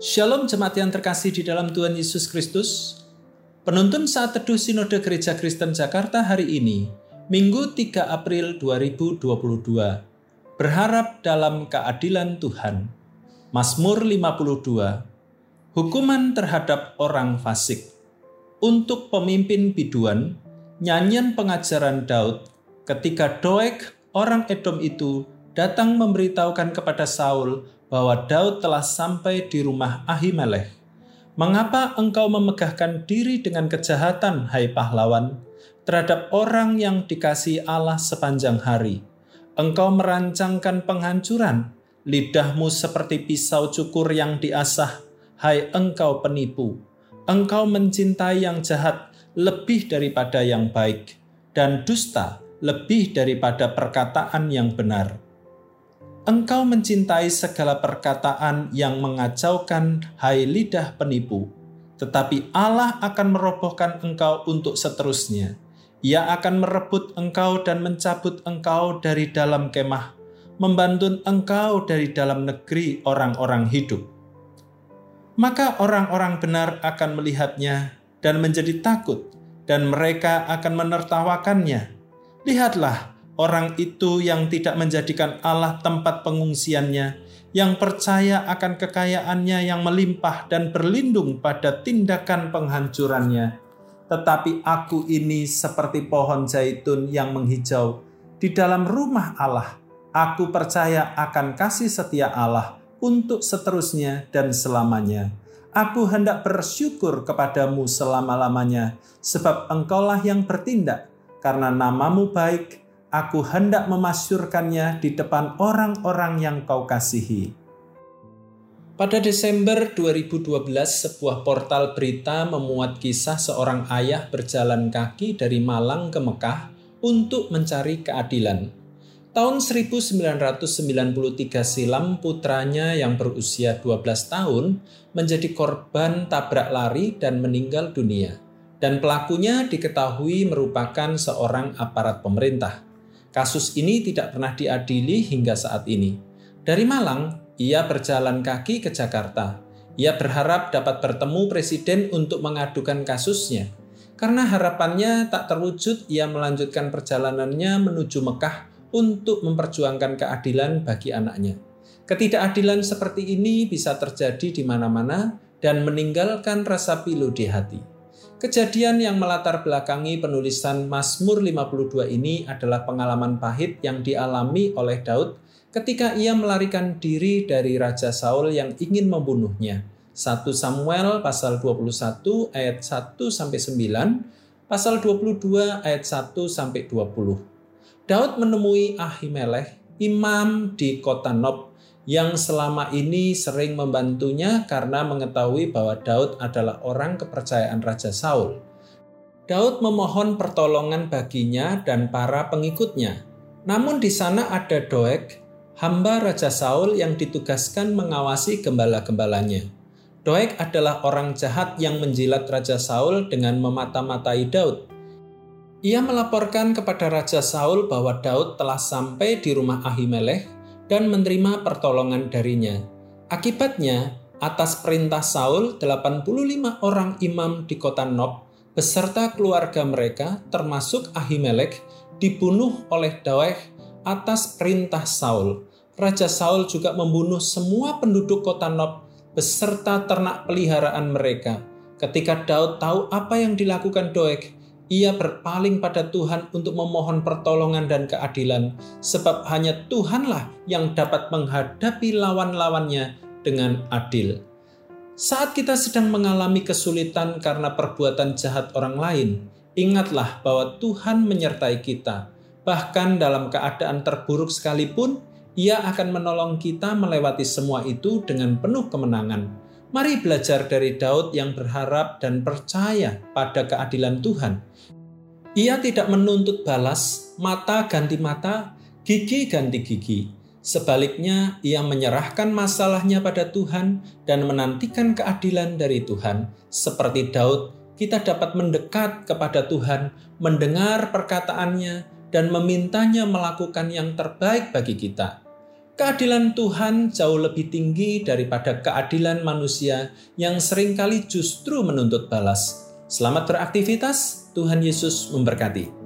Shalom jemaat yang terkasih di dalam Tuhan Yesus Kristus. Penuntun saat teduh Sinode Gereja Kristen Jakarta hari ini, Minggu 3 April 2022. Berharap dalam keadilan Tuhan. Mazmur 52. Hukuman terhadap orang fasik. Untuk pemimpin biduan, nyanyian pengajaran Daud ketika Doeg, orang Edom itu, datang memberitahukan kepada Saul bahwa Daud telah sampai di rumah Ahimelech. Mengapa engkau memegahkan diri dengan kejahatan, hai pahlawan, terhadap orang yang dikasih Allah sepanjang hari? Engkau merancangkan penghancuran, lidahmu seperti pisau cukur yang diasah, hai engkau penipu. Engkau mencintai yang jahat lebih daripada yang baik, dan dusta lebih daripada perkataan yang benar Engkau mencintai segala perkataan yang mengacaukan, hai lidah penipu. Tetapi Allah akan merobohkan engkau untuk seterusnya. Ia akan merebut engkau dan mencabut engkau dari dalam kemah, membantu engkau dari dalam negeri orang-orang hidup. Maka orang-orang benar akan melihatnya dan menjadi takut, dan mereka akan menertawakannya. Lihatlah, orang itu yang tidak menjadikan Allah tempat pengungsiannya, yang percaya akan kekayaannya yang melimpah dan berlindung pada tindakan penghancurannya. Tetapi aku ini seperti pohon zaitun yang menghijau di dalam rumah Allah. Aku percaya akan kasih setia Allah untuk seterusnya dan selamanya. Aku hendak bersyukur kepadamu selama-lamanya, sebab engkaulah yang bertindak, karena namamu baik aku hendak memasyurkannya di depan orang-orang yang kau kasihi. Pada Desember 2012, sebuah portal berita memuat kisah seorang ayah berjalan kaki dari Malang ke Mekah untuk mencari keadilan. Tahun 1993 silam putranya yang berusia 12 tahun menjadi korban tabrak lari dan meninggal dunia. Dan pelakunya diketahui merupakan seorang aparat pemerintah. Kasus ini tidak pernah diadili hingga saat ini. Dari Malang, ia berjalan kaki ke Jakarta. Ia berharap dapat bertemu presiden untuk mengadukan kasusnya. Karena harapannya tak terwujud, ia melanjutkan perjalanannya menuju Mekah untuk memperjuangkan keadilan bagi anaknya. Ketidakadilan seperti ini bisa terjadi di mana-mana dan meninggalkan rasa pilu di hati. Kejadian yang melatar belakangi penulisan Mazmur 52 ini adalah pengalaman pahit yang dialami oleh Daud ketika ia melarikan diri dari Raja Saul yang ingin membunuhnya. 1 Samuel pasal 21 ayat 1 sampai 9, pasal 22 ayat 1 sampai 20. Daud menemui Ahimelech, imam di kota Nob yang selama ini sering membantunya karena mengetahui bahwa Daud adalah orang kepercayaan Raja Saul. Daud memohon pertolongan baginya dan para pengikutnya. Namun di sana ada Doeg, hamba Raja Saul yang ditugaskan mengawasi gembala-gembalanya. Doeg adalah orang jahat yang menjilat Raja Saul dengan memata-matai Daud. Ia melaporkan kepada Raja Saul bahwa Daud telah sampai di rumah Ahimelech dan menerima pertolongan darinya. Akibatnya, atas perintah Saul, 85 orang imam di kota Nob beserta keluarga mereka termasuk Ahimelek dibunuh oleh Daud atas perintah Saul. Raja Saul juga membunuh semua penduduk kota Nob beserta ternak peliharaan mereka. Ketika Daud tahu apa yang dilakukan Doeg, ia berpaling pada Tuhan untuk memohon pertolongan dan keadilan, sebab hanya Tuhanlah yang dapat menghadapi lawan-lawannya dengan adil. Saat kita sedang mengalami kesulitan karena perbuatan jahat orang lain, ingatlah bahwa Tuhan menyertai kita. Bahkan dalam keadaan terburuk sekalipun, Ia akan menolong kita melewati semua itu dengan penuh kemenangan. Mari belajar dari Daud yang berharap dan percaya pada keadilan Tuhan. Ia tidak menuntut balas, mata ganti mata, gigi ganti gigi. Sebaliknya, ia menyerahkan masalahnya pada Tuhan dan menantikan keadilan dari Tuhan. Seperti Daud, kita dapat mendekat kepada Tuhan, mendengar perkataannya, dan memintanya melakukan yang terbaik bagi kita. Keadilan Tuhan jauh lebih tinggi daripada keadilan manusia yang sering kali justru menuntut balas. Selamat beraktivitas, Tuhan Yesus memberkati.